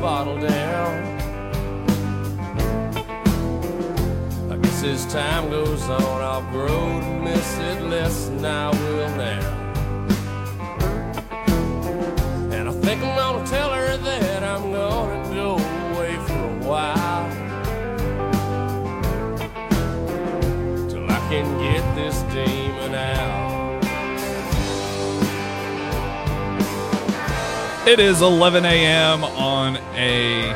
Bottle down. I guess as time goes on, I'll grow to miss it less than I will now. It is 11 a.m. on a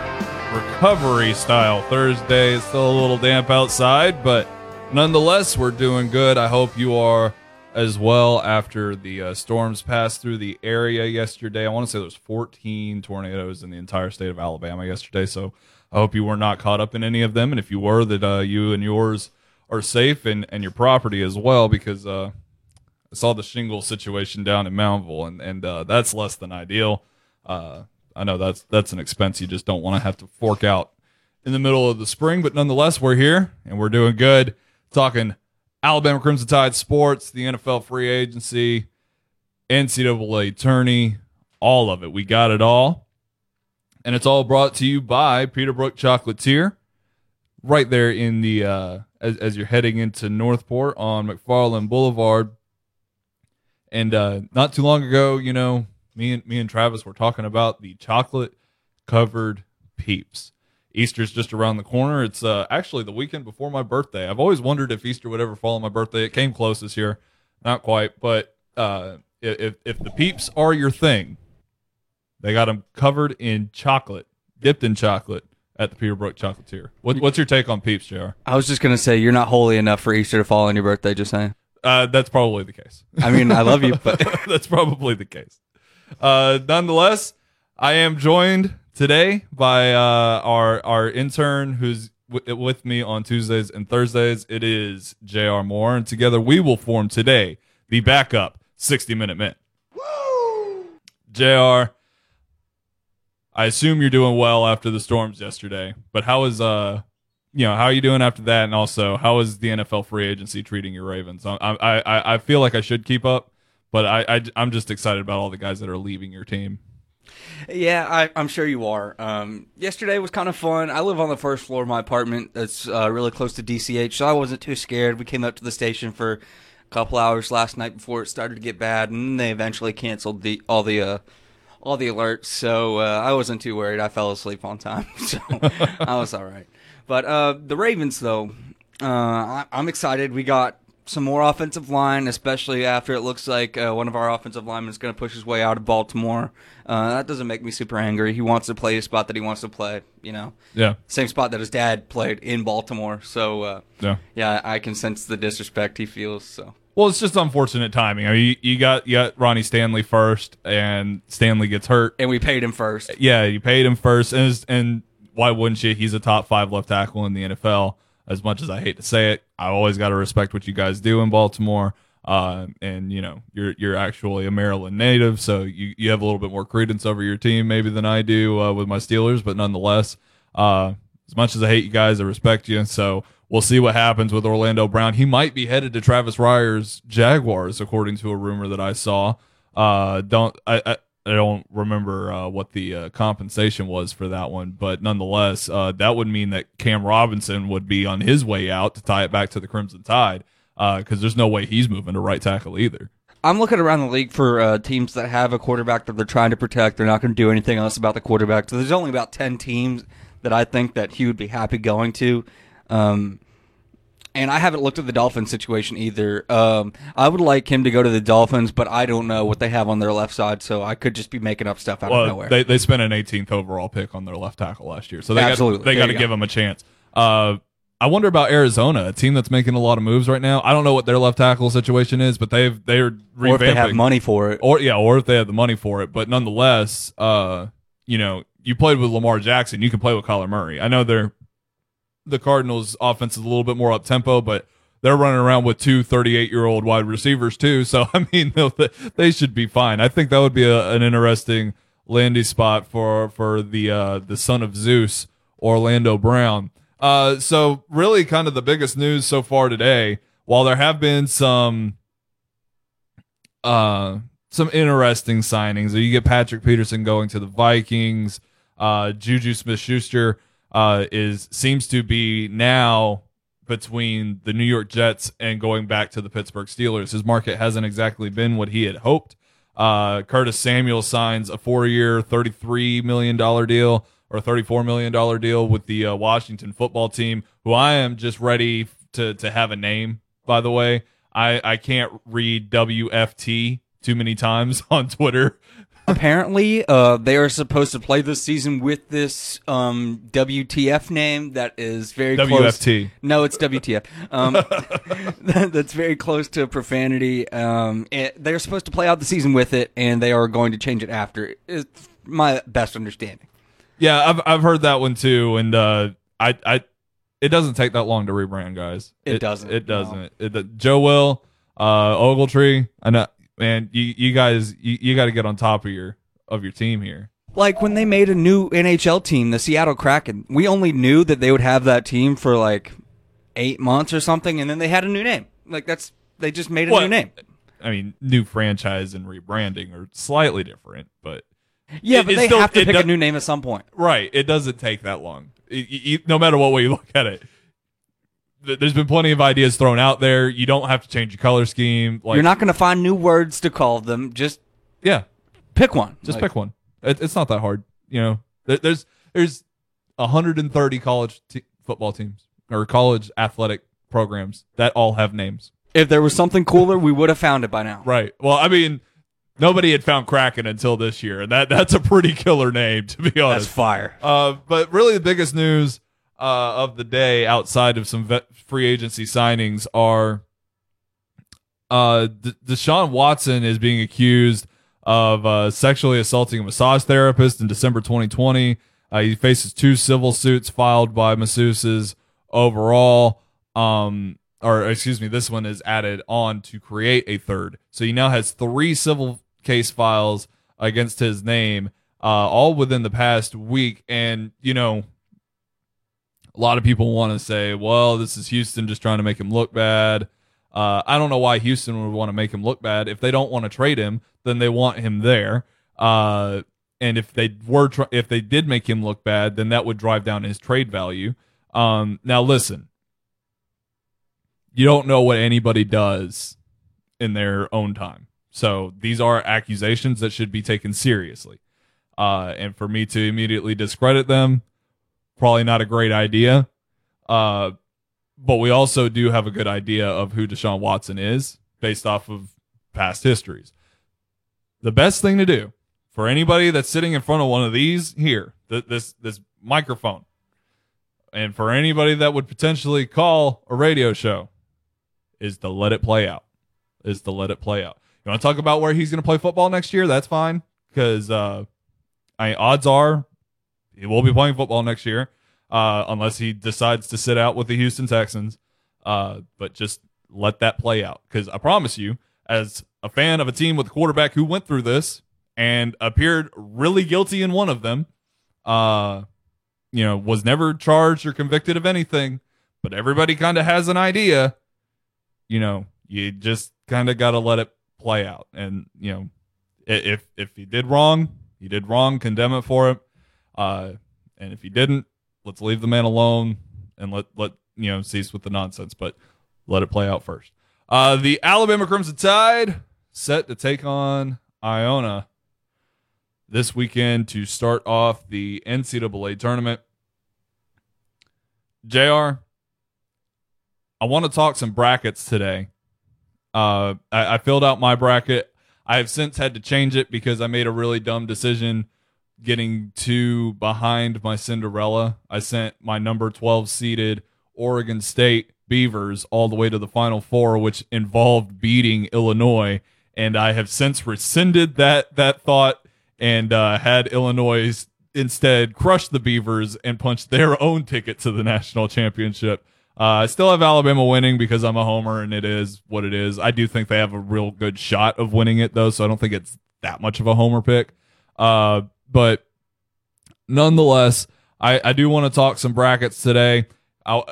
recovery style Thursday. It's still a little damp outside, but nonetheless, we're doing good. I hope you are as well after the uh, storms passed through the area yesterday. I want to say there was 14 tornadoes in the entire state of Alabama yesterday, so I hope you were not caught up in any of them. And if you were, that uh, you and yours are safe and, and your property as well, because uh, I saw the shingle situation down in Moundville, and and uh, that's less than ideal. Uh, I know that's that's an expense you just don't want to have to fork out in the middle of the spring, but nonetheless, we're here and we're doing good. Talking Alabama Crimson Tide sports, the NFL free agency, NCAA tourney, all of it. We got it all, and it's all brought to you by Peterbrooke Chocolatier, right there in the uh, as as you're heading into Northport on McFarland Boulevard. And uh, not too long ago, you know, me and me and Travis were talking about the chocolate covered peeps. Easter's just around the corner. It's uh, actually the weekend before my birthday. I've always wondered if Easter would ever fall on my birthday. It came close this year, not quite, but uh, if if the peeps are your thing, they got them covered in chocolate, dipped in chocolate at the Peterbrooke Chocolatier. What, what's your take on peeps, Jr? I was just gonna say you're not holy enough for Easter to fall on your birthday. Just saying. Uh, that's probably the case. I mean, I love you, but That's probably the case. Uh, nonetheless, I am joined today by uh, our our intern who's w- with me on Tuesdays and Thursdays. It is J.R. Moore, and together we will form today the backup 60 minute mint. Jr. I assume you're doing well after the storms yesterday, but how is uh you know how are you doing after that, and also how is the NFL free agency treating your Ravens? I I, I feel like I should keep up, but I, I I'm just excited about all the guys that are leaving your team. yeah, I, I'm sure you are. Um, yesterday was kind of fun. I live on the first floor of my apartment that's uh, really close to DCH, so I wasn't too scared. We came up to the station for a couple hours last night before it started to get bad, and they eventually canceled the all the uh, all the alerts. So uh, I wasn't too worried. I fell asleep on time, so I was all right. But uh, the Ravens, though, uh, I, I'm excited. We got some more offensive line, especially after it looks like uh, one of our offensive linemen is going to push his way out of Baltimore. Uh, that doesn't make me super angry. He wants to play a spot that he wants to play. You know, Yeah, same spot that his dad played in Baltimore. So uh, yeah. yeah, I can sense the disrespect he feels. So Well, it's just unfortunate timing. I mean, you, you got you got Ronnie Stanley first, and Stanley gets hurt. and we paid him first. Yeah, you paid him first, and and why wouldn't you? He's a top five left tackle in the NFL. As much as I hate to say it, I always got to respect what you guys do in Baltimore. Uh, and you know, you're you're actually a Maryland native, so you, you have a little bit more credence over your team maybe than I do uh, with my Steelers. But nonetheless, uh, as much as I hate you guys, I respect you. So we'll see what happens with Orlando Brown. He might be headed to Travis Reier's Jaguars, according to a rumor that I saw. Uh, don't I, I I don't remember uh, what the uh, compensation was for that one, but nonetheless, uh, that would mean that Cam Robinson would be on his way out to tie it back to the Crimson Tide, because there's no way he's moving to right tackle either. I'm looking around the league for uh, teams that have a quarterback that they're trying to protect. They're not going to do anything else about the quarterback. So there's only about ten teams that I think that he would be happy going to. Um, And I haven't looked at the Dolphins situation either. Um, I would like him to go to the Dolphins, but I don't know what they have on their left side, so I could just be making up stuff out of Well, nowhere. they they spent an 18th overall pick on their left tackle last year, so they Absolutely. got they got to you give him a chance. Uh, I wonder about Arizona, a team that's making a lot of moves right now. I don't know what their left tackle situation is, but they've they're revamping. or if they have money for it. or yeah, or if they have the money for it. But nonetheless, uh, you know, you played with Lamar Jackson, you can play with Kyler Murray. I know they're the Cardinals' offense is a little bit more up tempo, but they're running around with two 38 year old wide receivers too. So I mean, they should be fine. I think that would be a, an interesting landing spot for for the uh, the son of Zeus, Orlando Brown. Uh, so really, kind of the biggest news so far today. While there have been some uh some interesting signings. You get Patrick Peterson going to the Vikings. Uh, Juju Smith Schuster uh, is seems to be now between the New York Jets and going back to the Pittsburgh Steelers. His market hasn't exactly been what he had hoped. Uh, Curtis Samuel signs a four-year, thirty-three million dollar deal or thirty-four million dollar deal with the uh, Washington Football Team, who I am just ready to to have a name. By the way, I I can't read WFT too many times on Twitter. Apparently, uh, they are supposed to play this season with this um, WTF name that is very close. WFT. No, it's WTF. Um, that's very close to profanity. Um, it, they're supposed to play out the season with it, and they are going to change it after. It's my best understanding. Yeah, I've I've heard that one too, and uh, I I it doesn't take that long to rebrand, guys. It doesn't, It doesn't. It, the- Joe Will, uh, Ogletree. I know, man. You you guys you, you got to get on top of your of your team here. Like when they made a new NHL team, the Seattle Kraken, we only knew that they would have that team for like eight months or something, and then they had a new name. Like that's they just made a Well, new name. I mean, new franchise and rebranding are slightly different, but Yeah, it- but they still- have to pick does- a new name at some point. Right. It doesn't take that long. It- you- no matter what way you look at it. Th- There's been plenty of ideas thrown out there. You don't have to change your color scheme. Like, You're not going to find new words to call them. Just Yeah. pick one. Just Like, pick one. It, it's not that hard. You know, There- there's there's 130 college te- football teams or college athletic programs that all have names. If there was something cooler, we would have found it by now. Right. Well, I mean, nobody had found Kraken until this year, and that that's a pretty killer name to be honest. That's fire. Uh, but really, the biggest news uh, of the day, outside of some free agency signings, are uh, D- Deshaun Watson is being accused of uh, sexually assaulting a massage therapist in December 2020. Uh, he faces two civil suits filed by masseuses overall. Um, or excuse me, this one is added on to create a third. So he now has three civil case files against his name, uh, all within the past week. And you know, a lot of people want to say, well, this is Houston just trying to make him look bad. Uh, I don't know why Houston would want to make him look bad. If they don't want to trade him, then they want him there. Uh, and if they were, tr- if they did make him look bad, then that would drive down his trade value. Um, now listen, you don't know what anybody does in their own time. So these are accusations that should be taken seriously. Uh, and for me to immediately discredit them, probably not a great idea. Uh, but we also do have a good idea of who Deshaun Watson is based off of past histories. The best thing to do for anybody that's sitting in front of one of these here, th- this this microphone, and for anybody that would potentially call a radio show, is to let it play out. Is to let it play out. You want to talk about where he's going to play football next year? That's fine because uh, I odds are he will be playing football next year uh, unless he decides to sit out with the Houston Texans. Uh, but just let that play out because I promise you, as a fan of a team with a quarterback who went through this and appeared really guilty in one of them, uh, you know, was never charged or convicted of anything, but everybody kind of has an idea. You know, you just kind of got to let it play out, and you know, if if he did wrong, he did wrong. Condemn it for it. Uh, and if he didn't, let's leave the man alone and let let you know cease with the nonsense. But let it play out first. Uh, the Alabama Crimson Tide set to take on Iona this weekend to start off the NCAA tournament. Jr. I want to talk some brackets today. Uh, I, I filled out my bracket. I have since had to change it because I made a really dumb decision getting too behind my Cinderella. I sent my number 12 seeded Oregon State Beavers all the way to the Final Four, which involved beating Illinois. And I have since rescinded that that thought and uh, had Illinois instead crush the Beavers and punch their own ticket to the national championship. Uh, I still have Alabama winning because I'm a homer and it is what it is. I do think they have a real good shot of winning it though, so I don't think it's that much of a homer pick. Uh, but nonetheless, I, I do want to talk some brackets today. I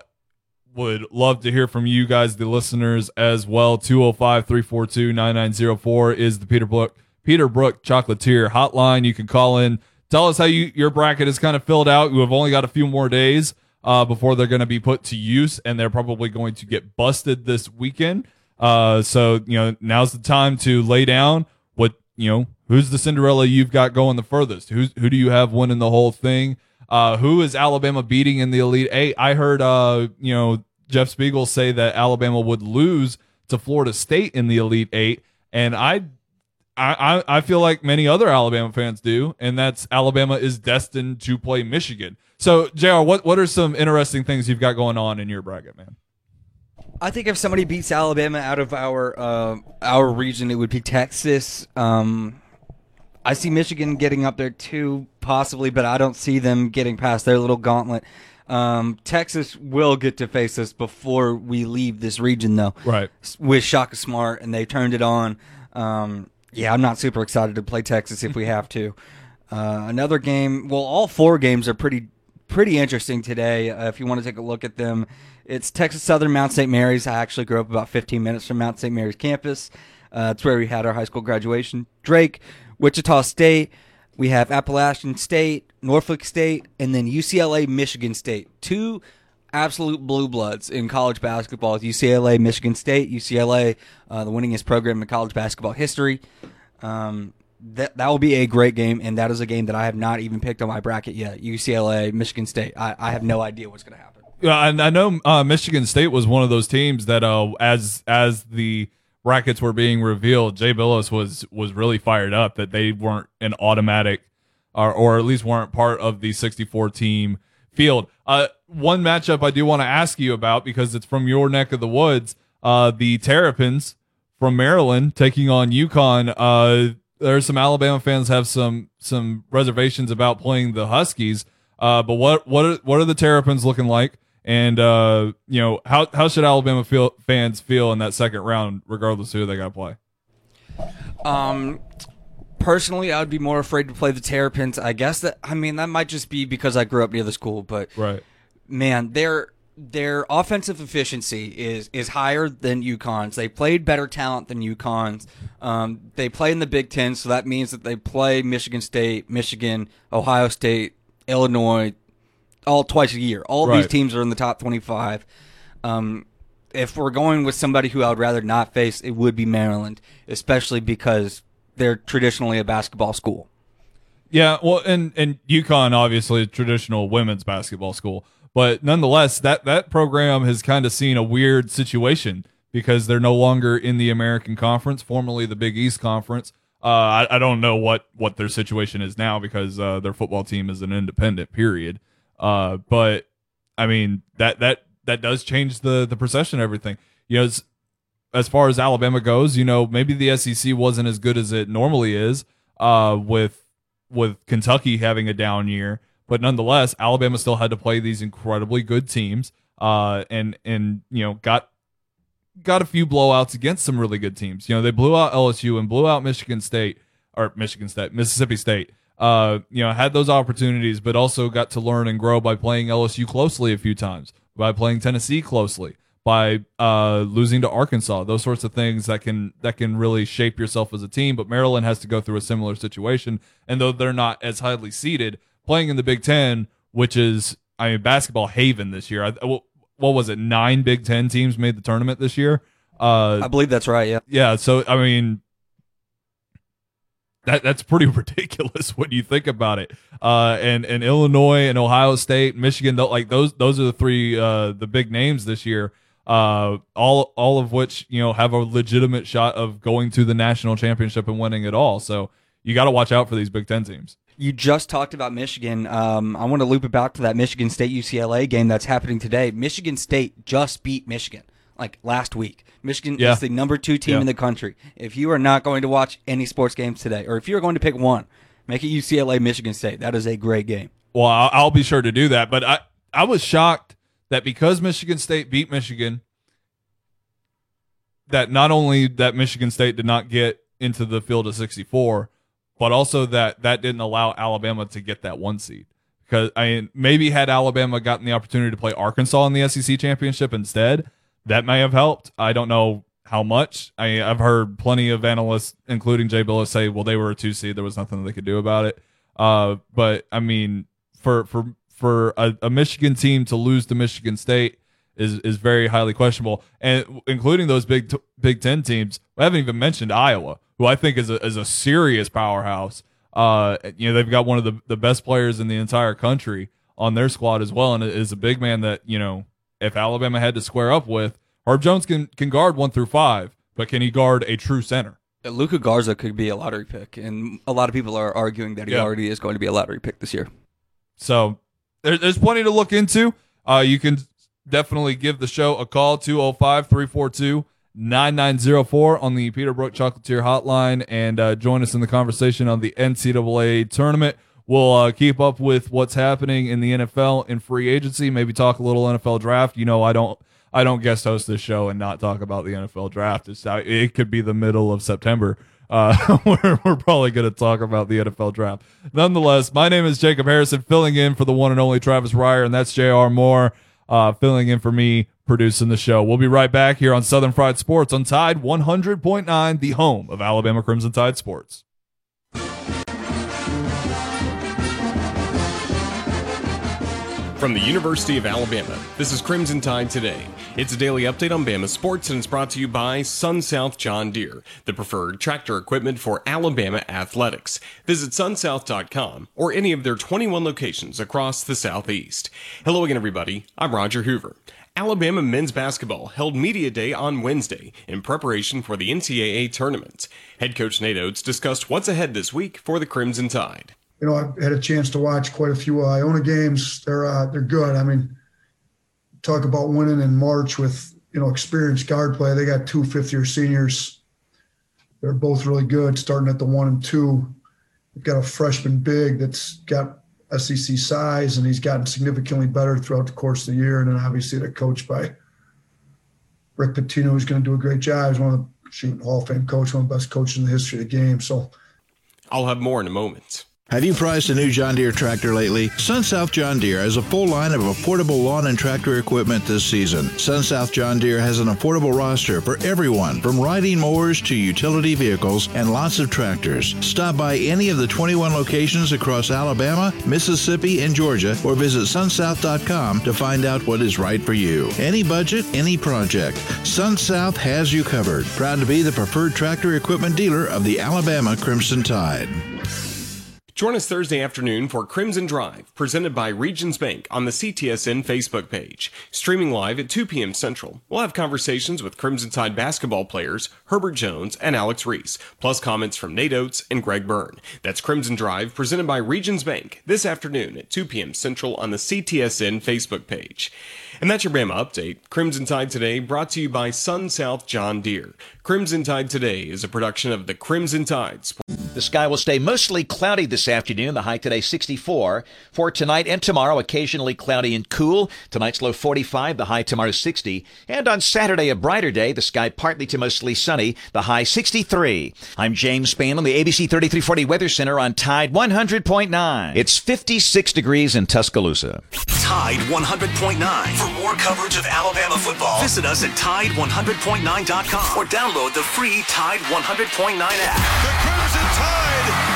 would love to hear from you guys, the listeners, as well. 205 342 9904 is the Peterbrooke, Peter Brook Chocolatier hotline. You can call in. Tell us how you, your bracket is kind of filled out. You have only got a few more days uh, before they're going to be put to use, and they're probably going to get busted this weekend. Uh, so, you know, now's the time to lay down what, you know, who's the Cinderella you've got going the furthest? Who's, who do you have winning the whole thing? Uh, who is Alabama beating in the Elite Eight? I heard, uh, you know, Jeff Spiegel say that Alabama would lose to Florida State in the Elite Eight, and I, I, I feel like many other Alabama fans do, and that's Alabama is destined to play Michigan. So, Jr., what what are some interesting things you've got going on in your bracket, man? I think if somebody beats Alabama out of our uh, our region, it would be Texas. Um, I see Michigan getting up there too, possibly, but I don't see them getting past their little gauntlet. Um, Texas will get to face us before we leave this region, though. Right. With Shaka Smart, and they turned it on. Um, yeah, I'm not super excited to play Texas if we have to. Uh, another game. Well, all four games are pretty pretty interesting today. Uh, if you want to take a look at them, it's Texas Southern Mount St. Mary's. I actually grew up about 15 minutes from Mount St. Mary's campus. Uh, it's where we had our high school graduation. Drake, Wichita State. We have Appalachian State, Norfolk State, and then UCLA, Michigan State. Two absolute blue bloods in college basketball. UCLA, Michigan State. UCLA, uh, the winningest program in college basketball history. Um, that that will be a great game, and that is a game that I have not even picked on my bracket yet. UCLA, Michigan State. I, I have no idea what's going to happen. Yeah, and I know uh, Michigan State was one of those teams that, uh, as as the brackets were being revealed, Jay Bilas was was really fired up that they weren't an automatic, or or at least weren't part of the 64 team field. Uh, one matchup I do want to ask you about because it's from your neck of the woods. Uh, the Terrapins from Maryland taking on UConn. Uh, there's some Alabama fans have some some reservations about playing the Huskies. Uh, but what what are, what are the Terrapins looking like? And uh, you know how how should Alabama feel fans feel in that second round, regardless of who they got to play? Um, personally, I would be more afraid to play the Terrapins. I guess that I mean that might just be because I grew up near the school, but right, man, their their offensive efficiency is is higher than UConn's. They played better talent than UConn's. Um, they play in the Big Ten, so that means that they play Michigan State, Michigan, Ohio State, Illinois, all twice a year. All Right. these teams are in the top twenty five. Um, if we're going with somebody who I would rather not face, it would be Maryland, especially because they're traditionally a basketball school. Yeah, well, and and UConn obviously a traditional women's basketball school, but nonetheless, that that program has kind of seen a weird situation because they're no longer in the American Conference, formerly the Big East Conference. Uh, I, I don't know what what their situation is now because uh, their football team is an independent. Period. Uh, but I mean that that that does change the the procession of everything. You know, as, as far as Alabama goes, you know, maybe the SEC wasn't as good as it normally is. Uh, with with Kentucky having a down year, but nonetheless, Alabama still had to play these incredibly good teams. Uh, and and you know got got a few blowouts against some really good teams. You know, they blew out LSU and blew out Michigan State or Michigan State, Mississippi State. Uh, you know, had those opportunities, but also got to learn and grow by playing LSU closely a few times, by playing Tennessee closely, by uh, losing to Arkansas. Those sorts of things that can that can really shape yourself as a team. But Maryland has to go through a similar situation, and though they're not as highly seeded, playing in the Big Ten, which is I mean basketball haven this year. I, what what was it? Nine Big Ten teams made the tournament this year. Uh, I believe that's right. Yeah. yeah, so I mean that that's pretty ridiculous when you think about it. Uh, and and Illinois and Ohio State, Michigan, like those those are the three uh, the big names this year. uh, all all of which you know have a legitimate shot of going to the national championship and winning it all. So you got to watch out for these Big Ten teams. You just talked about Michigan. Um, I want to loop it back to that Michigan State UCLA game that's happening today. Michigan State just beat Michigan like last week. Michigan Yeah. is the number two team Yeah. in the country. If you are not going to watch any sports games today, or if you're going to pick one, make it UCLA Michigan State. That is a great game. Well, I'll, I'll be sure to do that. But I I was shocked that because Michigan State beat Michigan, that not only that Michigan State did not get into the field of 64, but also that that didn't allow Alabama to get that one seed. Because I mean, maybe had Alabama gotten the opportunity to play Arkansas in the SEC championship instead, that may have helped. I don't know how much. I I've heard plenty of analysts, including Jay Bilas, say, "Well, they were a two seed. There was nothing they could do about it." Uh, but I mean, for for for a, a Michigan team to lose to Michigan State is is very highly questionable, and including those big t- Big Ten teams. We haven't even mentioned Iowa, who I think is a is a serious powerhouse. Uh, you know, they've got one of the the best players in the entire country on their squad as well, and is a big man that you know if Alabama had to square up with, Herb Jones can can guard one through five, but can he guard a true center? Luka Garza could be a lottery pick, and a lot of people are arguing that he Yeah. already is going to be a lottery pick this year. So there, there's plenty to look into. Uh, you can definitely give the show a call 205 342 9904 on the Peterbrooke Chocolatier hotline and uh, join us in the conversation on the NCAA tournament. We'll uh, keep up with what's happening in the NFL and free agency. Maybe talk a little NFL draft. You know, I don't. I don't guest host this show and not talk about the NFL draft. It's, uh, it could be the middle of September. Uh, we're, we're probably going to talk about the NFL draft. Nonetheless, my name is Jacob Harrison, filling in for the one and only Travis Reier, and that's J.R. Moore, uh, filling in for me, producing the show. We'll be right back here on Southern Fried Sports on Tide 100.9, the home of Alabama Crimson Tide Sports. From the University of Alabama, this is Crimson Tide Today. It's a daily update on Bama sports and it's brought to you by SunSouth John Deere, the preferred tractor equipment for Alabama athletics. Visit sunsouth.com or any of their 21 locations across the Southeast. Hello again, everybody. I'm Roger Hoover. Alabama men's basketball held Media Day on Wednesday in preparation for the NCAA tournament. Head coach Nate Oats discussed what's ahead this week for the Crimson Tide. You know, I've had a chance to watch quite a few Iona games. They're uh, they're good. I mean, talk about winning in March with you know experienced guard play. They got two fifth year seniors. They're both really good, starting at the one and two. They've got a freshman big that's got SEC size, and he's gotten significantly better throughout the course of the year. And then obviously they're coached by Rick Pitino, who's going to do a great job. He's one of the Hall of Fame coach, one of the best coaches in the history of the game. So. I'll have more in a moment. Have you priced a new John Deere tractor lately? SunSouth John Deere has a full line of affordable lawn and tractor equipment this season. SunSouth John Deere has an affordable roster for everyone, from riding mowers to utility vehicles and lots of tractors. Stop by any of the 21 locations across Alabama, Mississippi, and Georgia, or visit sunsouth.com to find out what is right for you. Any budget, any project. SunSouth has you covered. Proud to be the preferred tractor equipment dealer of the Alabama Crimson Tide. Join us Thursday afternoon for Crimson Drive, presented by Regions Bank on the CTSN Facebook page. Streaming live at 2 p.m. Central. We'll have conversations with Crimson Tide basketball players Herbert Jones and Alex Reese, plus comments from Nate Oats and Greg Byrne. That's Crimson Drive, presented by Regions Bank, this afternoon at 2 p.m. Central on the CTSN Facebook page. And that's your Bama update. Crimson Tide Today, brought to you by SunSouth John Deere. Crimson Tide Today is a production of the Crimson Tide. The sky will stay mostly cloudy this afternoon. The high today 64. For tonight and tomorrow, occasionally cloudy and cool. Tonight's low 45, the high tomorrow 60. And on Saturday, a brighter day. The sky partly to mostly sunny. The high 63. I'm James Spann on the ABC 3340 Weather Center on Tide 100.9. It's 56 degrees in Tuscaloosa. Tide 100.9. For more coverage of Alabama football, visit us at Tide100.9.com or download the free Tide 100.9 app. The Crimson Tide will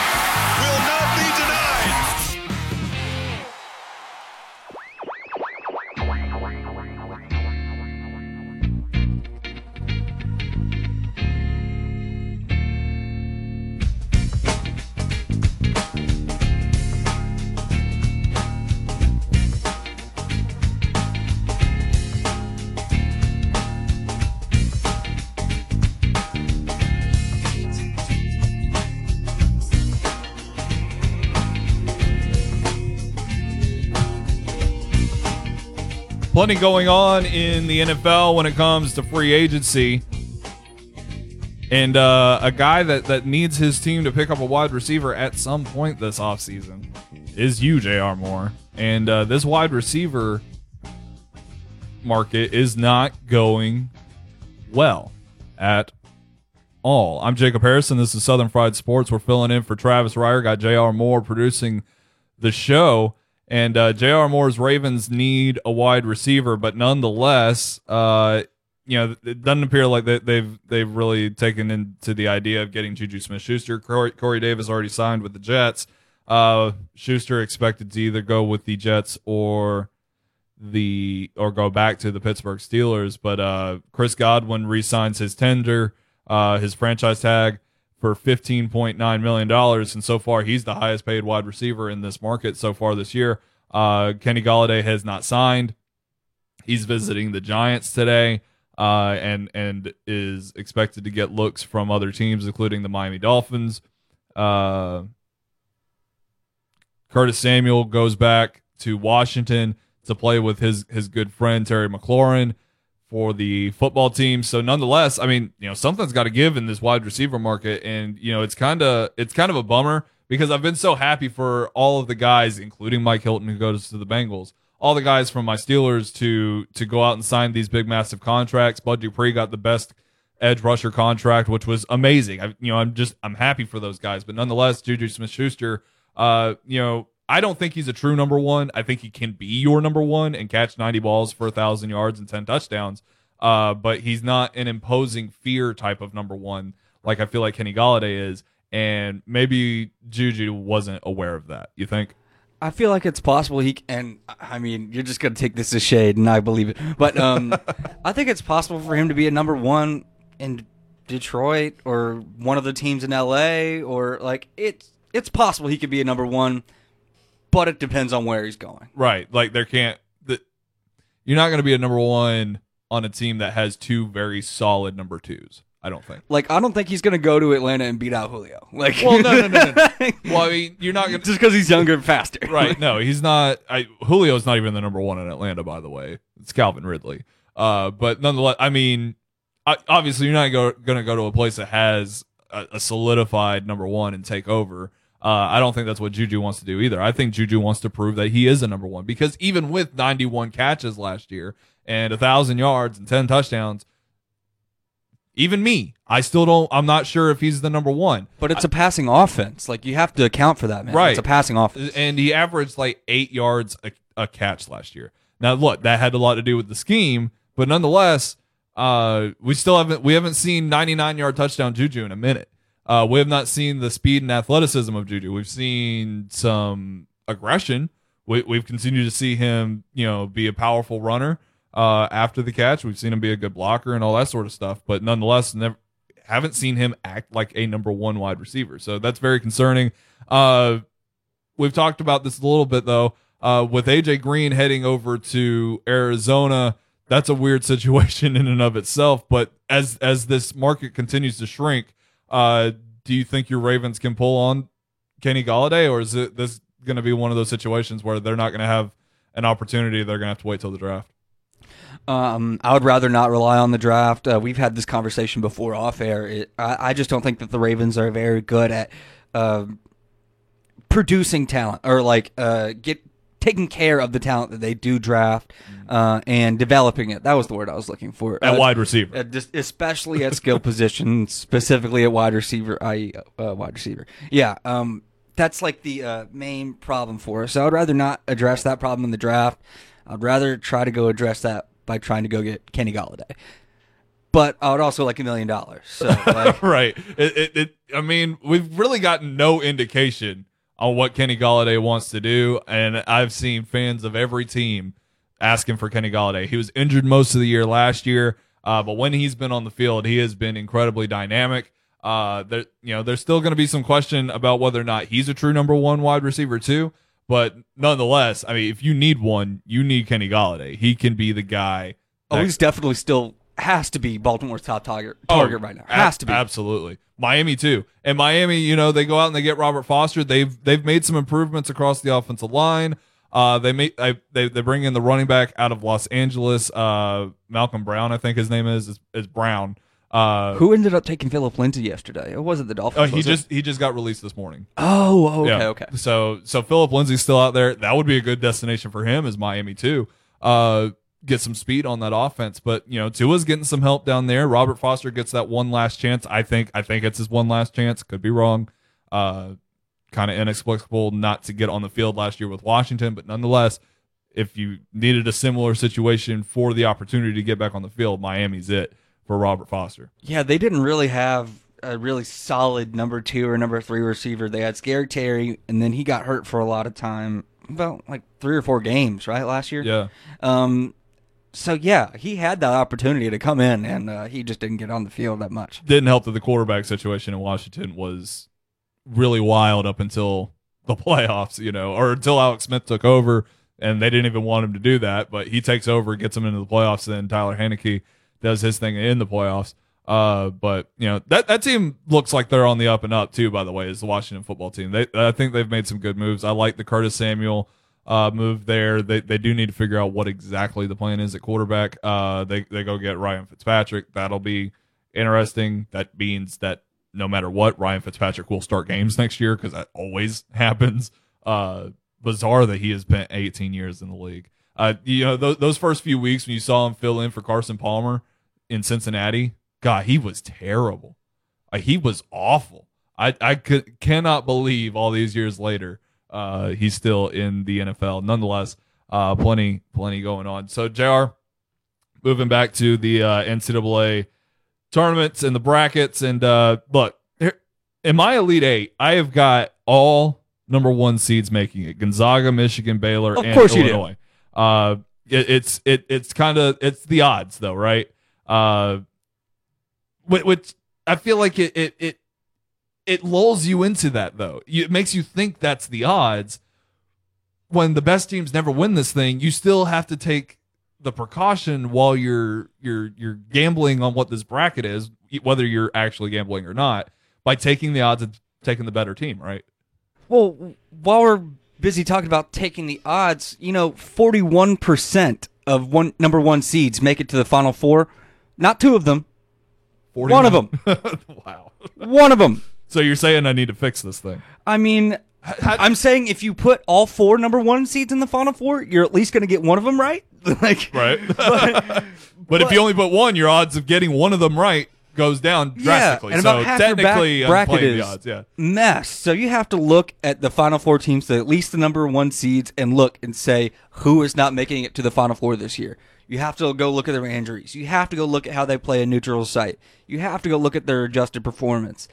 plenty going on in the NFL when it comes to free agency. And uh, a guy that, that needs his team to pick up a wide receiver at some point this offseason is you, J.R. Moore. And uh, this wide receiver market is not going well at all. I'm Jacob Harrison. This is Southern Fried Sports. We're filling in for Travis Reier. Got J.R. Moore producing the show. And uh, J.R. Moore's Ravens need a wide receiver, but nonetheless, uh, you know, it doesn't appear like they, they've they've really taken into the idea of getting Juju Smith-Schuster. Corey, Corey Davis already signed with the Jets. Uh, Schuster expected to either go with the Jets or the or go back to the Pittsburgh Steelers, but uh, Chris Godwin re-signs his tender, uh, his franchise tag for fifteen point nine million dollars, and so far he's the highest paid wide receiver in this market so far this year. Uh, Kenny Golladay has not signed. He's visiting the Giants today, uh, and and is expected to get looks from other teams, including the Miami Dolphins. Uh, Curtis Samuel goes back to Washington to play with his his good friend Terry McLaurin for the football team. So nonetheless, I mean, you know, something's got to give in this wide receiver market, and you know, it's kind of it's kind of a bummer because I've been so happy for all of the guys, including Mike Hilton, who goes to the Bengals, all the guys from my Steelers to to go out and sign these big, massive contracts. Bud Dupree got the best edge rusher contract, which was amazing. I, you know, I'm just I'm happy for those guys, but nonetheless, Juju Smith-Schuster, uh, you know, I don't think he's a true number one. I think he can be your number one and catch 90 balls for a thousand yards and 10 touchdowns. Uh, but he's not an imposing fear type of number one like I feel like Kenny Golladay is. And maybe Juju wasn't aware of that. You think? I feel like it's possible he and I mean you're just gonna take this as shade and I believe it, but um, I think it's possible for him to be a number one in Detroit or one of the teams in LA or like it's it's possible he could be a number one, but it depends on where he's going. Right. Like there can't the, you're not going to be a number one on a team that has two very solid number twos. I don't think. Like I don't think he's gonna go to Atlanta and beat out Julio. Like Well, no, no, no, no. no. well, I mean, you're not going to just because he's younger and faster. right. No, he's not. I, Julio's not even the number one in Atlanta, by the way. It's Calvin Ridley. Uh, but nonetheless, I mean, I, obviously, you're not go, going to go to a place that has a, a solidified number one and take over. Uh, I don't think that's what Juju wants to do either. I think Juju wants to prove that he is a number one because even with 91 catches last year and a thousand yards and 10 touchdowns, even me, I still don't. I'm not sure if he's the number one. But it's a passing offense. Like you have to account for that, man. Right. It's a passing offense. and he averaged like eight yards a, a catch last year. Now, look, that had a lot to do with the scheme, but nonetheless, uh, we still haven't we haven't seen 99 yard touchdown Juju in a minute. Uh, we have not seen the speed and athleticism of Juju. We've seen some aggression. We, we've continued to see him, you know, be a powerful runner uh, after the catch. We've seen him be a good blocker and all that sort of stuff. But nonetheless, never haven't seen him act like a number one wide receiver. So that's very concerning. Uh, we've talked about this a little bit though. Uh, with AJ Green heading over to Arizona, that's a weird situation in and of itself. But as as this market continues to shrink, uh, do you think your Ravens can pull on Kenny Golladay, or is it this going to be one of those situations where they're not going to have an opportunity? They're going to have to wait till the draft. Um, I would rather not rely on the draft. Uh, we've had this conversation before off air. It, I, I just don't think that the Ravens are very good at uh, producing talent or like uh, get taking care of the talent that they do draft uh, and developing it. That was the word I was looking for. At Uh, wide receiver. uh, especially at skill positions, specifically at wide receiver, i.e., uh, wide receiver. Yeah, um, that's like the uh, main problem for us. So I'd rather not address that problem in the draft. I'd rather try to go address that by trying to go get Kenny Golladay. But I would also like a million dollars. So like, right. It, it, it, I mean, we've really gotten no indication on what Kenny Golladay wants to do, and I've seen fans of every team asking for Kenny Golladay. He was injured most of the year last year, uh, but when he's been on the field, he has been incredibly dynamic. Uh, there, you know, there's still going to be some question about whether or not he's a true number one wide receiver too. But nonetheless, I mean, if you need one, you need Kenny Golladay. He can be the guy. oh, he's definitely still has to be Baltimore's top target target right now. Oh, ab- Has to be. absolutely. Miami too, and Miami. You know they go out and they get Robert Foster. They've they've made some improvements across the offensive line. Uh, they make I, they they bring in the running back out of Los Angeles, uh, Malcolm Brown, I think his name is is, is Brown. Uh, Who ended up taking Phillip Lindsay yesterday? It wasn't the Dolphins. uh, he was it? just he just got released this morning. Oh, okay, Yeah. okay. So so Phillip Lindsay's still out there. That would be a good destination for him is Miami too. Uh get some speed on that offense. But you know, Tua's getting some help down there. Robert Foster gets that one last chance. I think I think it's his one last chance. Could be wrong. Uh kind of inexplicable not to get on the field last year with Washington, but nonetheless, if you needed a similar situation for the opportunity to get back on the field, Miami's it for Robert Foster. Yeah, they didn't really have a really solid number two or number three receiver. They had Scary Terry, and then he got hurt for a lot of time, about like three or four games, right, last year? Yeah. Um, so yeah, he had the opportunity to come in, and uh, he just didn't get on the field that much. didn't help that the quarterback situation in Washington was really wild up until the playoffs, you know, or until Alex Smith took over, and they didn't even want him to do that. But he takes over, gets them into the playoffs, and then Taylor Heinicke does his thing in the playoffs. Uh, but you know that that team looks like they're on the up and up too. By the way, is the Washington football team. They I think they've made some good moves. I like the Curtis Samuel uh, move there. They they do need to figure out what exactly the plan is at quarterback. Uh, they they go get Ryan Fitzpatrick. That'll be interesting. That means that no matter what, Ryan Fitzpatrick will start games next year because that always happens. Uh, bizarre that he has spent 18 years in the league. Uh, you know those, those first few weeks when you saw him fill in for Carson Palmer in Cincinnati, God, he was terrible. Uh, he was awful. I I could cannot believe all these years later, uh, he's still in the NFL. Nonetheless, uh, plenty plenty going on. So Jr. Moving back to the uh, NCAA tournaments and the brackets, and uh, look, here, in my Elite Eight, I have got all number one seeds making it: Gonzaga, Michigan, Baylor, Of and course you do. Illinois. Uh, it, it's it it's kind of it's the odds though, right? Uh, which, which I feel like it it it it lulls you into that though. It makes you think that's the odds. When the best teams never win this thing, you still have to take the precaution while you're you're you're gambling on what this bracket is, whether you're actually gambling or not, by taking the odds and taking the better team, right? Well, while we're busy talking about taking the odds, you know, forty-one percent of one number one seeds make it to the final four. Not two of them, one of them. wow. one of them. So you're saying I need to fix this thing? I mean, I'm saying if you put all four number one seeds in the final four, you're at least going to get one of them right. like, Right. but, if you only put one, your odds of getting one of them right goes down drastically. Yeah, and so about half your back technically, I'm bracket playing is the odds. Yeah. mess. So you have to look at the final four teams, at least the number one seeds, and look and say who is not making it to the final four this year. You have to go look at their injuries. You have to go look at how they play a neutral site. You have to go look at their adjusted performance.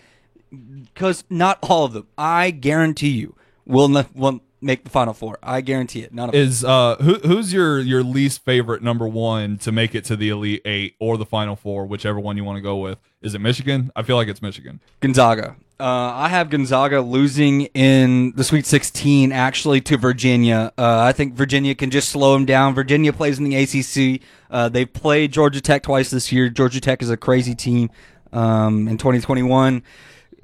Because not all of them, I guarantee you, will not will make the final four. I guarantee it. None of them. Is uh who who's your your least favorite number one to make it to the elite eight or the final four, whichever one you want to go with? Is it Michigan? I feel like it's Michigan. Gonzaga. Uh, I have Gonzaga losing in the Sweet 16 actually to Virginia. Uh, I think Virginia can just slow them down. Virginia plays in the ACC. Uh, they've played Georgia Tech twice this year. Georgia Tech is a crazy team um, in 2021.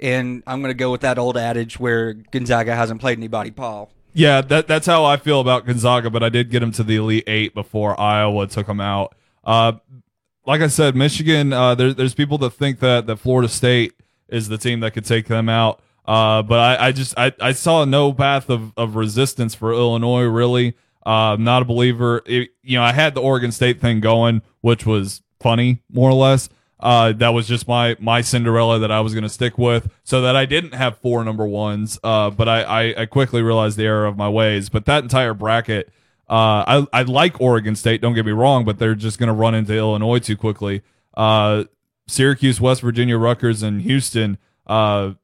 And I'm going to go with that old adage where Gonzaga hasn't played anybody, Paul. Yeah, that that's how I feel about Gonzaga, but I did get him to the elite eight before Iowa took him out. Uh, like I said, Michigan. Uh, there, there's people that think that that Florida State is the team that could take them out. Uh, but I, I just I, I saw no path of, of resistance for Illinois. Really, uh, not a believer. It, you know, I had the Oregon State thing going, which was funny, more or less. Uh, that was just my my Cinderella that I was going to stick with, so that I didn't have four number ones. Uh, but I, I I quickly realized the error of my ways. But that entire bracket, uh, I I like Oregon State. Don't get me wrong, but they're just going to run into Illinois too quickly. Uh, Syracuse, West Virginia, Rutgers, and Houston. Uh,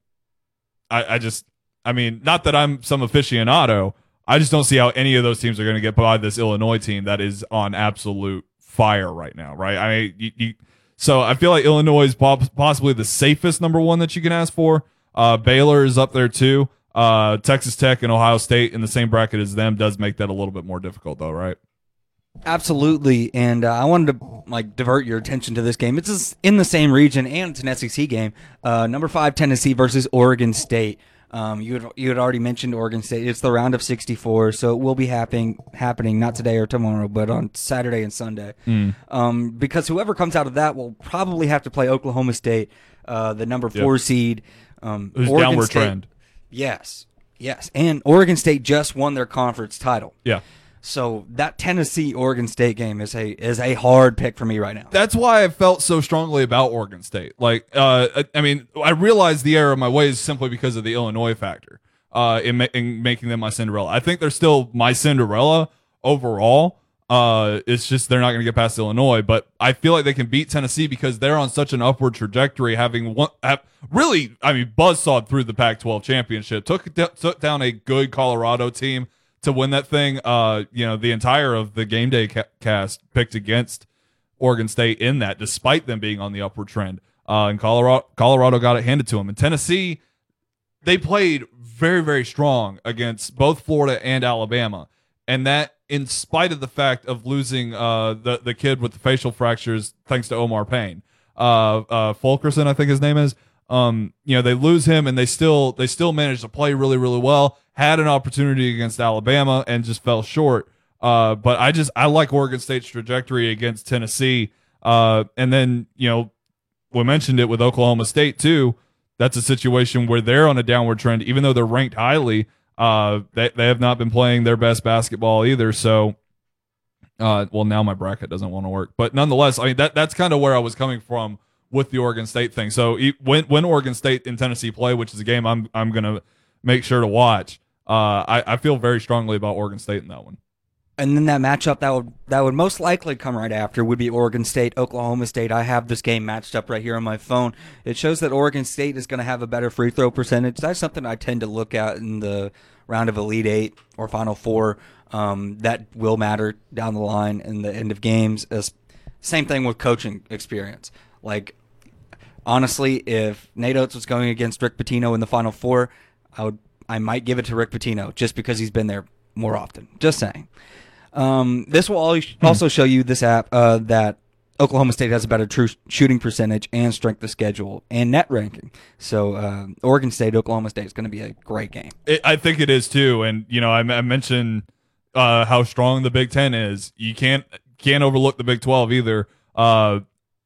I I just I mean, not that I'm some aficionado. I just don't see how any of those teams are going to get by this Illinois team that is on absolute fire right now. Right? I mean, you, you so I feel like Illinois is possibly the safest number one that you can ask for. Uh, Baylor is up there too. Uh, Texas Tech and Ohio State in the same bracket as them does make that a little bit more difficult, though, right? Absolutely, and uh, I wanted to like divert your attention to this game. It's in the same region, and it's an SEC game. Uh, number five Tennessee versus Oregon State. Um, you had you had already mentioned Oregon State. It's the round of 64, so it will be happening happening not today or tomorrow, but on Saturday and Sunday. Hmm. Um, because whoever comes out of that will probably have to play Oklahoma State, uh, the number four Yep. seed. Um, downward State- trend. Yes, yes, and Oregon State just won their conference title. Yeah. So that Tennessee Oregon State game is a is a hard pick for me right now. That's why I felt so strongly about Oregon State. Like, uh, I- I mean, I realized the error of my ways simply because of the Illinois factor uh, in, ma- in making them my Cinderella. I think they're still my Cinderella overall. Uh, it's just they're not going to get past Illinois, but I feel like they can beat Tennessee because they're on such an upward trajectory, having one have, really, I mean, buzzsawed through the Pac-12 championship, took took down a good Colorado team to win that thing. Uh, you know, the entire of the game day ca- cast picked against Oregon State in that, despite them being on the upward trend. Uh, and Colorado, Colorado got it handed to them. And Tennessee, they played very, very strong against both Florida and Alabama. And that, in spite of the fact of losing uh, the, the kid with the facial fractures, thanks to Omar Payne, uh, uh, Fulkerson, I think his name is. Um, you know, they lose him and they still they still managed to play really, really well. Had an opportunity against Alabama and just fell short. Uh, but I just I like Oregon State's trajectory against Tennessee. Uh, and then you know we mentioned it with Oklahoma State too. That's a situation where they're on a downward trend, even though they're ranked highly. Uh, they they have not been playing their best basketball either. So, uh, well now my bracket doesn't want to work, but nonetheless, I mean that that's kind of where I was coming from with the Oregon State thing. So when when Oregon State and Tennessee play, which is a game I'm I'm gonna make sure to watch. Uh, I I feel very strongly about Oregon State in that one. And then that matchup that would that would most likely come right after would be Oregon State, Oklahoma State. I have this game matched up right here on my phone. It shows that Oregon State is going to have a better free throw percentage. That's something I tend to look at in the round of Elite Eight or Final Four. Um, that will matter down the line in the end of games. As, same thing with coaching experience. Like honestly, if Nate Oats was going against Rick Pitino in the Final Four, I would I might give it to Rick Pitino just because he's been there more often. Just saying. Um, this will al- also show you this app uh, that Oklahoma State has a better true shooting percentage and strength of schedule and net ranking. So uh, Oregon State, Oklahoma State is going to be a great game. It, I think it is too, and you know, I, I mentioned uh, how strong the Big Ten is. You can't can't overlook the Big Twelve either. Uh,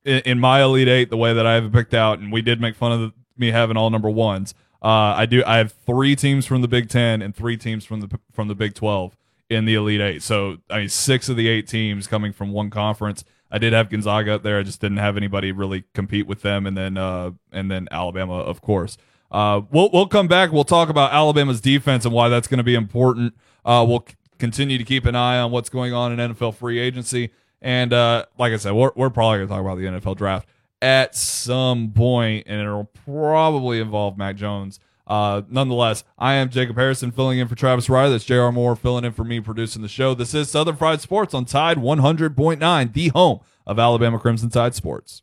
in, in my Elite Eight, the way that I have it picked out, and we did make fun of me having all number ones. Uh, I do. I have three teams from the Big Ten and three teams from the from the Big Twelve in the Elite Eight. So I mean, six of the eight teams coming from one conference. I did have Gonzaga up there. I just didn't have anybody really compete with them, and then uh, and then Alabama, of course. Uh, we'll we'll come back. We'll talk about Alabama's defense and why that's going to be important. Uh, we'll c- continue to keep an eye on what's going on in NFL free agency, and uh, like I said, we're we're probably going to talk about the NFL draft at some point, and it'll probably involve Mac Jones. Uh, nonetheless, I am Jacob Harrison filling in for Travis Reier. That's J.R. Moore filling in for me producing the show. This is Southern Fried Sports on Tide 100.9, the home of Alabama Crimson Tide Sports.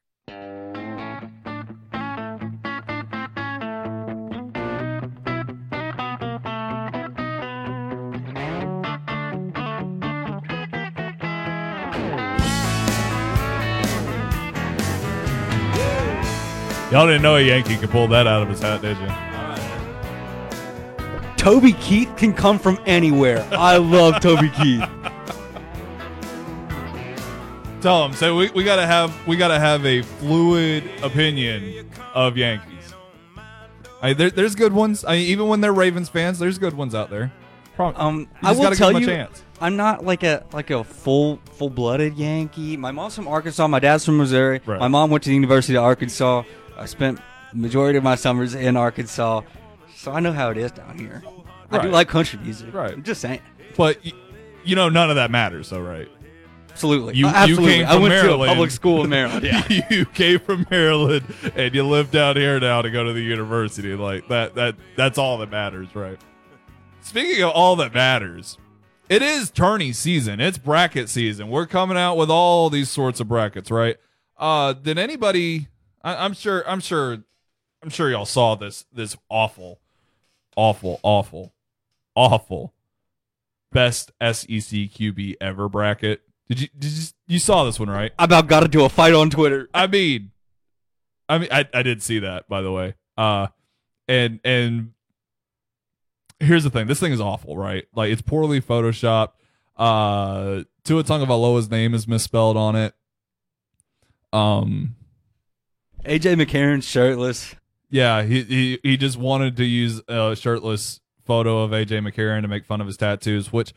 Y'all didn't know a Yankee could pull that out of his hat, did you? Toby Keith can come from anywhere. I love Toby Keith. Tell him. So we, we gotta have we gotta have a fluid opinion of Yankees. I there, there's good ones. I even when they're Ravens fans, there's good ones out there. Um, I just will gotta tell give you, them a chance. I'm not like a like a full full blooded Yankee. My mom's from Arkansas. My dad's from Missouri. Right. My mom went to the University of Arkansas. I spent majority of my summers in Arkansas, so I know how it is down here. I do like country music. Right. I'm just saying. But you know, none of that matters, though, right? Absolutely. You- Uh, you absolutely. came I went to a Maryland. public school in Maryland. Yeah. you came from Maryland and you live down here now to go to the university. Like that that that's all that matters, right? Speaking of all that matters, it is tourney season. It's bracket season. We're coming out with all these sorts of brackets, right? Uh did anybody I, I'm sure I'm sure I'm sure y'all saw this this awful awful, awful, awful. Best SEC QB ever bracket. Did you did you you saw this one right? I about got to do a fight on Twitter. I mean, I mean, I, I did see that by the way. Uh, and and here's the thing: this thing is awful, right? Like it's poorly photoshopped. Uh, Tua Tagovailoa's name is misspelled on it. Um, AJ McCarron shirtless. yeah, he he he just wanted to use a shirtless photo of AJ McCarron to make fun of his tattoos, which.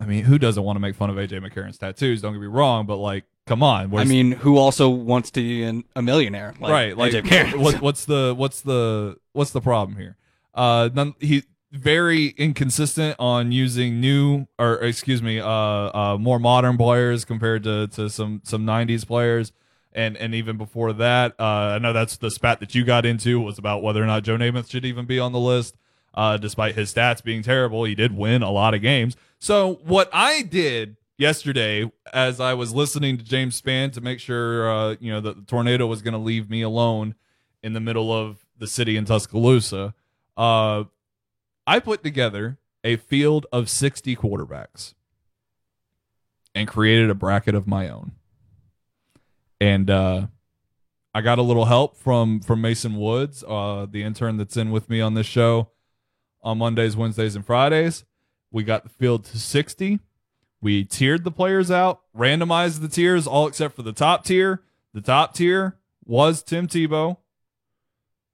I mean, who doesn't want to make fun of AJ McCarron's tattoos? Don't get me wrong, but like, come on. I mean, who also wants to be an, a millionaire? Like right like AJ McCarron. what, what's the what's the what's the problem here uh none, he very inconsistent on using new or excuse me uh uh more modern players compared to to some some 90s players and and even before that uh i know that's the spat that you got into was about whether or not joe namath should even be on the list uh despite his stats being terrible he did win a lot of games so what i did yesterday as I was listening to James Spann to make sure uh, you know that the tornado was going to leave me alone in the middle of the city in Tuscaloosa. Uh, I put together a field of 60 quarterbacks and created a bracket of my own. And uh, I got a little help from from Mason Woods, uh, the intern that's in with me on this show on Mondays, Wednesdays, and Fridays. We got the field to 60. We tiered the players out, randomized the tiers, all except for the top tier. The top tier was Tim Tebow,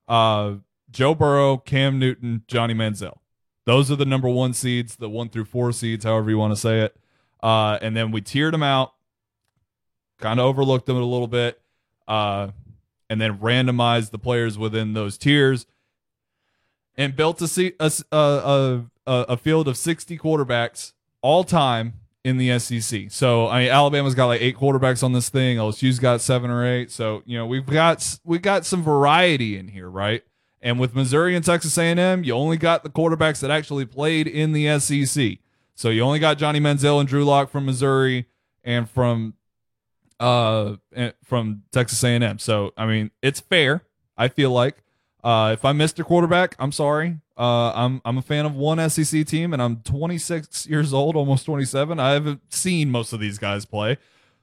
uh, Joe Burrow, Cam Newton, Johnny Manziel. Those are the number one seeds, the one through four seeds, however you want to say it. Uh, and then we tiered them out, kind of overlooked them a little bit, uh, and then randomized the players within those tiers and built a, se- a, a, a, field of 60 quarterbacks all time in the SEC. So I mean, Alabama's got like eight quarterbacks on this thing. LSU's got seven or eight. So you know we've got we got some variety in here, right? And with Missouri and Texas A&M, you only got the quarterbacks that actually played in the SEC. So you only got Johnny Manziel and Drew Lock from Missouri and from uh from Texas A&M. So I mean, it's fair. I feel like uh, if I missed a quarterback, I'm sorry. Uh, I'm I'm a fan of one SEC team, and I'm 26 years old, almost 27. I haven't seen most of these guys play.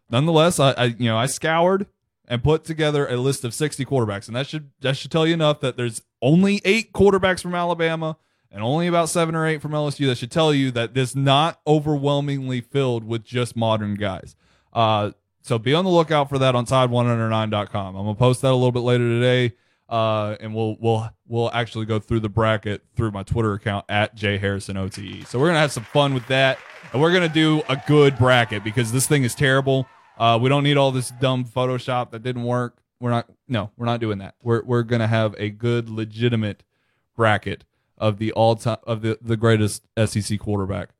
Nonetheless, I, I you know I scoured and put together a list of 60 quarterbacks, and that should that should tell you enough that there's only eight quarterbacks from Alabama and only about seven or eight from LSU. That should tell you that this not overwhelmingly filled with just modern guys. Uh, so be on the lookout for that on tide109.com. I'm gonna post that a little bit later today uh, and we'll we'll we'll actually go through the bracket through my Twitter account at J Harrison OTE. So we're gonna have some fun with that, and we're gonna do a good bracket because this thing is terrible. Uh, we don't need all this dumb Photoshop that didn't work. We're not no, we're not doing that. We're we're gonna have a good, legitimate bracket of the all time of the the greatest SEC quarterback.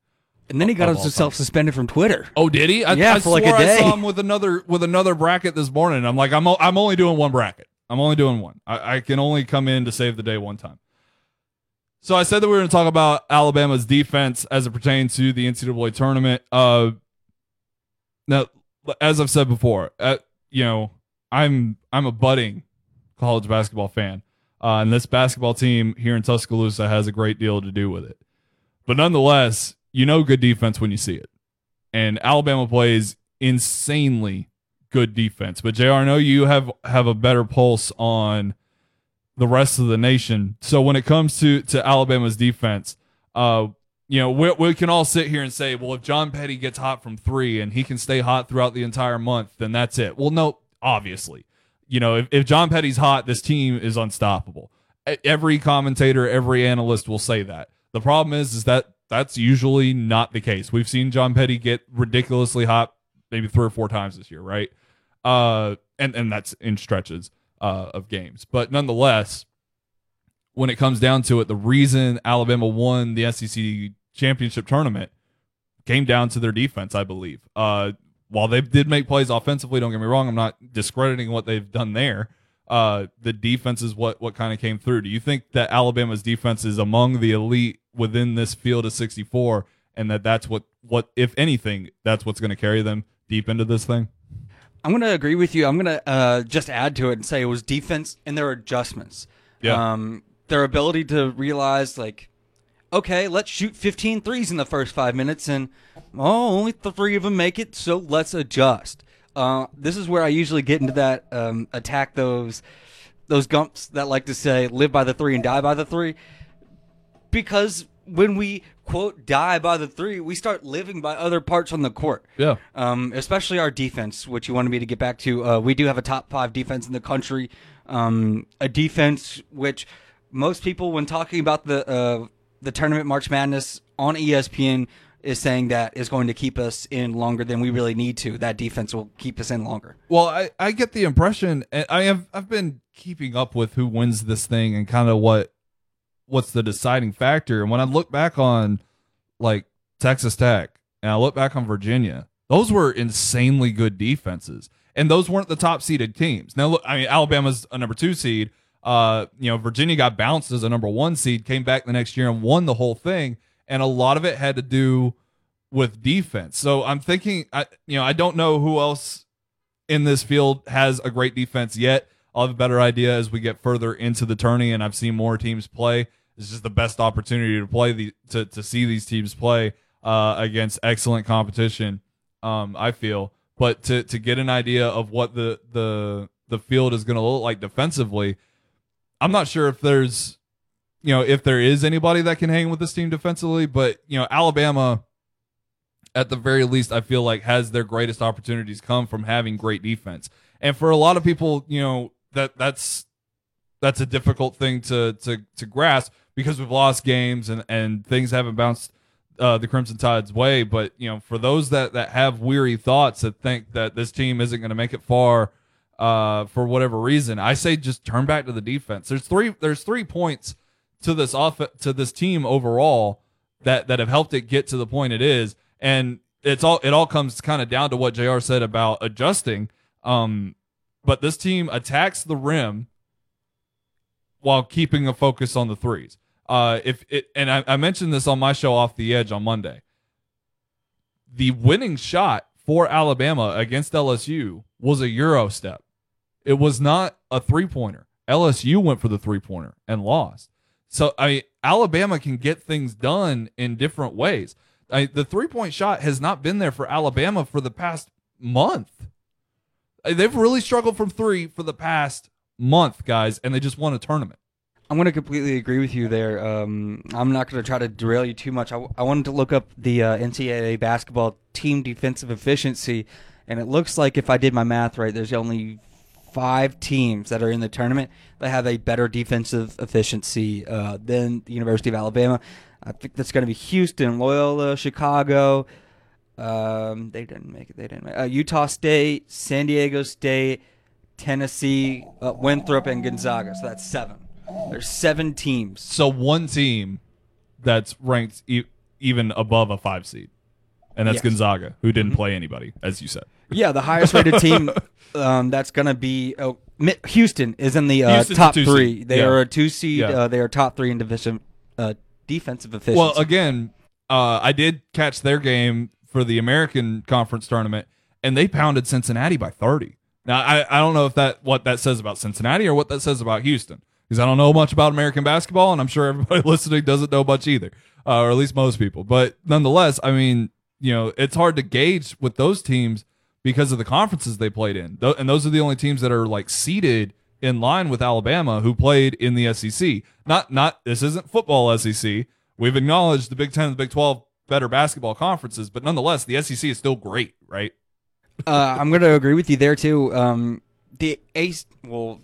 And then he got himself suspended from Twitter. Oh, did he? I, Yeah, I for like a swore I saw him with another with another bracket this morning. I'm like, I'm o- I'm only doing one bracket. I'm only doing one. I, I can only come in to save the day one time. So I said that we were going to talk about Alabama's defense as it pertains to the NCAA tournament. Uh, now, as I've said before, uh, you know, I'm I'm a budding college basketball fan, uh, and this basketball team here in Tuscaloosa has a great deal to do with it. But nonetheless, you know good defense when you see it and Alabama plays insanely good defense. But Jr. I know you have have a better pulse on the rest of the nation. So when it comes to to Alabama's defense, uh, you know, we, we can all sit here and say, well, if John Petty gets hot from three and he can stay hot throughout the entire month, then that's it. Well, no, obviously, you know, if, if John Petty's hot, this team is unstoppable. Every commentator, every analyst will say that. The problem is, is that that's usually not the case. We've seen John Petty get ridiculously hot maybe three or four times this year, right? Uh, and and that's in stretches uh, of games. But nonetheless, when it comes down to it, the reason Alabama won the SEC championship tournament came down to their defense, I believe. Uh, while they did make plays offensively, don't get me wrong, I'm not discrediting what they've done there. Uh, the defense is what what kind of came through. Do you think that Alabama's defense is among the elite within this field of 64, and that that's what what if anything that's what's going to carry them deep into this thing? I'm going to agree with you. I'm going to uh, just add to it and say it was defense and their adjustments. Yeah. Um, their ability to realize like, okay, let's shoot 15 threes in the first five minutes, and oh, only three of them make it, so let's adjust. Uh, this is where I usually get into that um, attack those those gumps that like to say live by the three and die by the three, because when we quote die by the three, we start living by other parts on the court. Yeah. Um, especially our defense, which you wanted me to get back to. Uh, we do have a top five defense in the country. Um, a defense which most people, when talking about the uh, the tournament March Madness on ESPN, is saying that is going to keep us in longer than we really need to. That defense will keep us in longer. Well, I, I get the impression, and I have I've been keeping up with who wins this thing and kind of what what's the deciding factor. And when I look back on like Texas Tech and I look back on Virginia, those were insanely good defenses, and those weren't the top seeded teams. Now, look, I mean, Alabama's a number two seed. Uh, you know, Virginia got bounced as a number one seed, came back the next year and won the whole thing, and a lot of it had to do with defense. So I'm thinking, I you know, I don't know who else in this field has a great defense yet. I'll have a better idea as we get further into the tourney and I've seen more teams play. This is the best opportunity to play the to, to see these teams play uh, against excellent competition. Um, I feel, but to to get an idea of what the the the field is going to look like defensively, I'm not sure if there's you know if there is anybody that can hang with this team defensively. But you know Alabama at the very least, I feel like has their greatest opportunities come from having great defense. And for a lot of people, you know, that that's that's a difficult thing to to to grasp because we've lost games and and things haven't bounced uh, the Crimson Tide's way. But you know, for those that that have weary thoughts that think that this team isn't going to make it far uh, for whatever reason, I say just turn back to the defense. There's three there's three points to this off to this team overall that that have helped it get to the point it is and it's all it all comes kind of down to what Jr. said about adjusting. Um, but this team attacks the rim while keeping a focus on the threes. Uh, if it and I, I mentioned this on my show off the edge on Monday. The winning shot for Alabama against LSU was a euro step. It was not a three pointer. LSU went for the three pointer and lost. So I mean, Alabama can get things done in different ways. I, the three point shot has not been there for Alabama for the past month. They've really struggled from three for the past month, guys, and they just won a tournament. I'm going to completely agree with you there. Um, I'm not going to try to derail you too much. I, I wanted to look up the uh, NCAA basketball team defensive efficiency, and it looks like if I did my math right, there's only five teams that are in the tournament that have a better defensive efficiency uh, than the University of Alabama. I think that's going to be Houston, Loyola, Chicago. Um, they didn't make it. They didn't. Make Uh, Utah State, San Diego State, Tennessee, uh, Winthrop, and Gonzaga. So that's seven. There's seven teams. So one team that's ranked e- even above a five seed, and that's Yes. Mm-hmm. Gonzaga, who didn't play anybody, as you said. Yeah, the highest rated team um, that's going to be oh, Mi- Houston is in the uh, Houston's a top two three. seed. They Yeah. are a two seed. Yeah. Uh, they are top three in division uh, defensive efficiency. Well, again, uh, I did catch their game for the American Conference tournament, and they pounded Cincinnati by 30. Now, I, I don't know if that what that says about Cincinnati or what that says about Houston, because I don't know much about American basketball, and I'm sure everybody listening doesn't know much either, uh, or at least most people. But nonetheless, I mean, you know, it's hard to gauge with those teams because of the conferences they played in, and those are the only teams that are like seeded in line with Alabama who played in the SEC. Not not this isn't football SEC. We've acknowledged the Big Ten and the Big Twelve better basketball conferences, but nonetheless, the SEC is still great, right? uh, I'm going to agree with you there too. Um, the ace, well,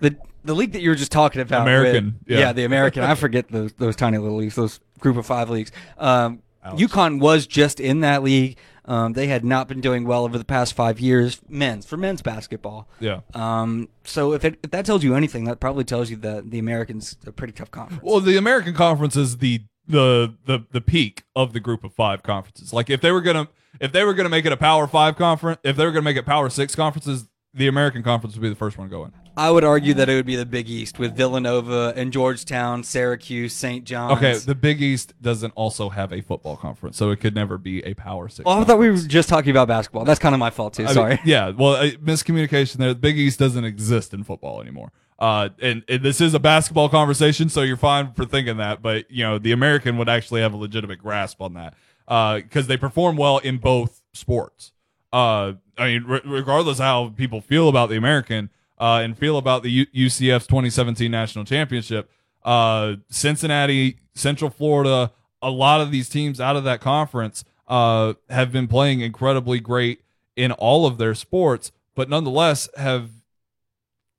the the league that you were just talking about, American, with- yeah. the American. I forget those those tiny little leagues, those group of five leagues. Um, UConn was just in that league. Um, they had not been doing well over the past five years, men's for men's basketball. Yeah. Um, so if, it, if that tells you anything, that probably tells you that the Americans a pretty tough conference. Well, the American Conference is the the the the peak of the group of five conferences. Like if they were gonna if they were gonna make it a Power Five conference, if they were gonna make it Power Six conferences, the American Conference would be the first one going. I would argue that it would be the Big East with Villanova and Georgetown, Syracuse, St. John's. Okay, the Big East doesn't also have a football conference, so it could never be a Power Six. Oh, I thought we were just talking about basketball. That's kind of my fault too. I mean, Sorry. yeah, well, uh, miscommunication there. The Big East doesn't exist in football anymore. Uh, and, and this is a basketball conversation, so you're fine for thinking that. But you know, the American would actually have a legitimate grasp on that because they perform well in both sports. Uh, I mean, re- regardless how people feel about the American uh, and feel about the U- UCF's 2017 national championship, uh, Cincinnati, Central Florida, a lot of these teams out of that conference uh, have been playing incredibly great in all of their sports, but nonetheless have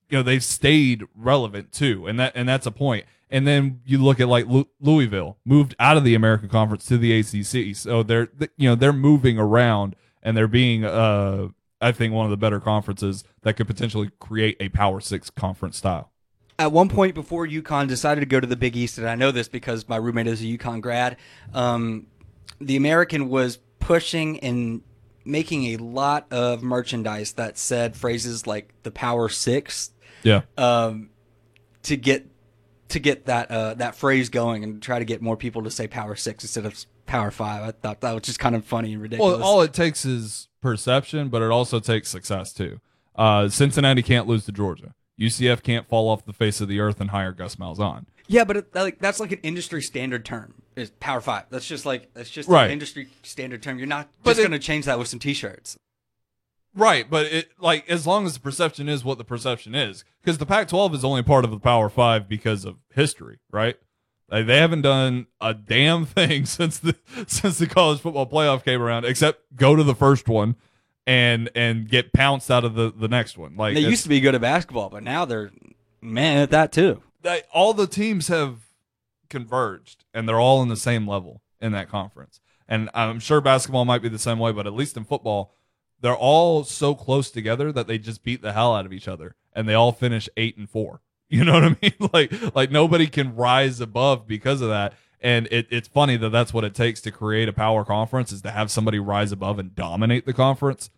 you know they've stayed relevant too, and that and that's a point. And then you look at like Louisville moved out of the American Conference to the ACC, so they're you know they're moving around and they're being uh I think one of the better conferences that could potentially create a Power Six conference style. At one point before UConn decided to go to the Big East, and I know this because my roommate is a UConn grad, um, the American was pushing and making a lot of merchandise that said phrases like the Power Six Yeah, um, to get to get that uh, that phrase going and try to get more people to say Power Six instead of Power Five. I thought that was just kind of funny and ridiculous. well, all it takes is perception, but it also takes success too. Uh, Cincinnati can't lose to Georgia. UCF can't fall off the face of the earth and hire Gus Malzahn. yeah, but it, like that's like an industry standard term. Is Power Five? That's just like that's just Right. an industry standard term. You're not But just going to change that with some T-shirts. Right, but it like as long as the perception is what the perception is, because the Pac-12 is only part of the Power Five because of history, right? Like, they haven't done a damn thing since the since the college football playoff came around, except go to the first one and and get pounced out of the the next one. Like They used to be good at basketball, but now they're man at that too. they, all the teams have converged and they're all in the same level in that conference. And I'm sure basketball might be the same way, but at least in football, they're all so close together that they just beat the hell out of each other and they all finish eight and four. You know what I mean? Like, like nobody can rise above because of that. And it, it's funny that that's what it takes to create a power conference is to have somebody rise above and dominate the conference.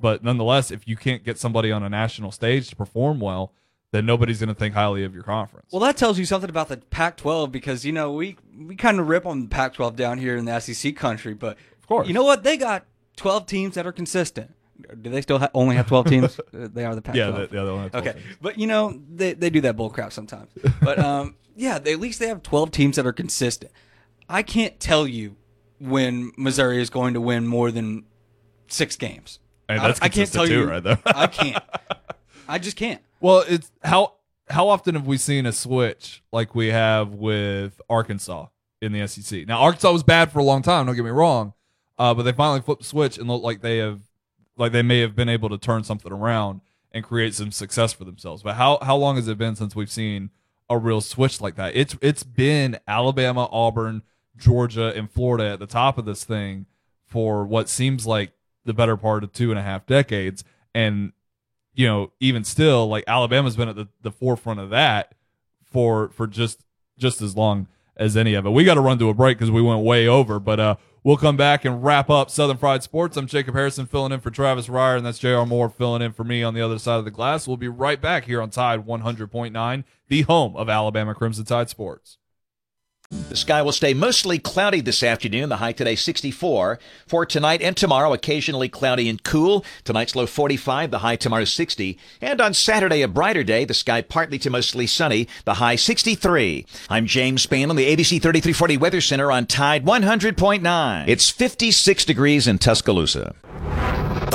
But nonetheless, if you can't get somebody on a national stage to perform well, then nobody's going to think highly of your conference. Well, that tells you something about the Pac-12 because you know we we kind of rip on the Pac-12 down here in the SEC country, but Of course. you know what? They got 12 teams that are consistent. Do they still ha- only have 12 teams? Uh, they are the Pac-12. Yeah, the, the other one. Okay, but you know they they do that bull crap sometimes. But um, yeah, they, at least they have twelve teams that are consistent. I can't tell you when Missouri is going to win more than six games. Hey, that's I, I can't tell too, you. right there. I can't. I just can't. Well, it's how how often have we seen a switch like we have with Arkansas in the SEC? Now, Arkansas was bad for a long time. Don't get me wrong, uh, but they finally flipped the switch and look like they have, like they may have been able to turn something around and create some success for themselves. But how how long has it been since we've seen a real switch like that? It's it's been Alabama, Auburn, Georgia, and Florida at the top of this thing for what seems like the better part of two and a half decades, and you know, even still, like Alabama's been at the, the forefront of that for for just just as long as any of it. We got to run to a break because we went way over, but uh, we'll come back and wrap up Southern Fried Sports. I'm Jacob Harrison filling in for Travis Reier, and that's Jr. Moore filling in for me on the other side of the glass. We'll be right back here on Tide 100.9, the home of Alabama Crimson Tide Sports. The sky will stay mostly cloudy this afternoon. The high today 64. For tonight and tomorrow, occasionally cloudy and cool. Tonight's low 45, the high tomorrow 60. And on Saturday, a brighter day. The sky partly to mostly sunny, the high 63. I'm James Spann on the ABC 3340 Weather Center on Tide 100.9. It's 56 degrees in Tuscaloosa.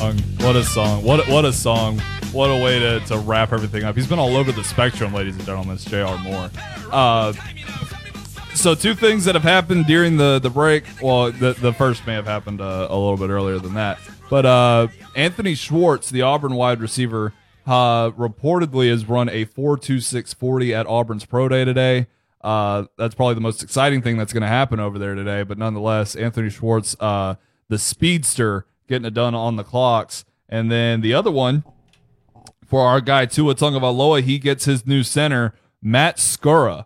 What a song! What what a song! What a way to, to wrap everything up. He's been all over the spectrum, ladies and gentlemen. It's Jr. Moore. Uh, so two things that have happened during the the break. Well, the the first may have happened uh, a little bit earlier than that, but uh, Anthony Schwartz, the Auburn wide receiver, uh, reportedly has run a four two six forty at Auburn's pro day today. Uh, that's probably the most exciting thing that's going to happen over there today. But nonetheless, Anthony Schwartz, uh, the speedster, getting it done on the clocks, and then the other one for our guy Tua Tagovailoa. He gets his new center, Matt Skura,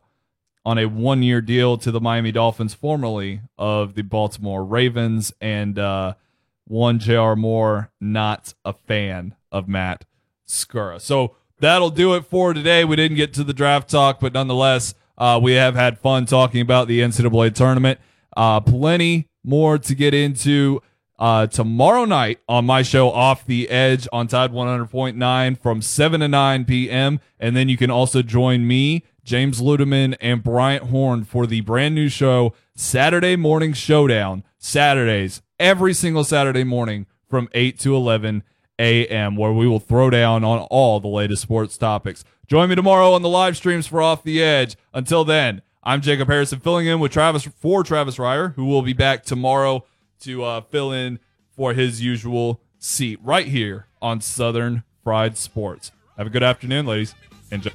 on a one-year deal to the Miami Dolphins, formerly of the Baltimore Ravens, and uh, one J.R. Moore, not a fan of Matt Skura. So that'll do it for today. We didn't get to the draft talk, but nonetheless, uh, we have had fun talking about the NCAA tournament. Uh, plenty more to get into uh, tomorrow night on my show Off the Edge on Tide 100.9 from 7 to 9 p.m. And then you can also join me, James Ludeman, and Bryant Horn for the brand new show, Saturday Morning Showdown. Saturdays, every single Saturday morning from 8 to 11 a.m., where we will throw down on all the latest sports topics. Join me tomorrow on the live streams for Off the Edge. Until then, I'm Jacob Harrison filling in with Travis for Travis Reier who will be back tomorrow to uh, fill in for his usual seat right here on Southern Fried Sports. Have a good afternoon, ladies. Yeah,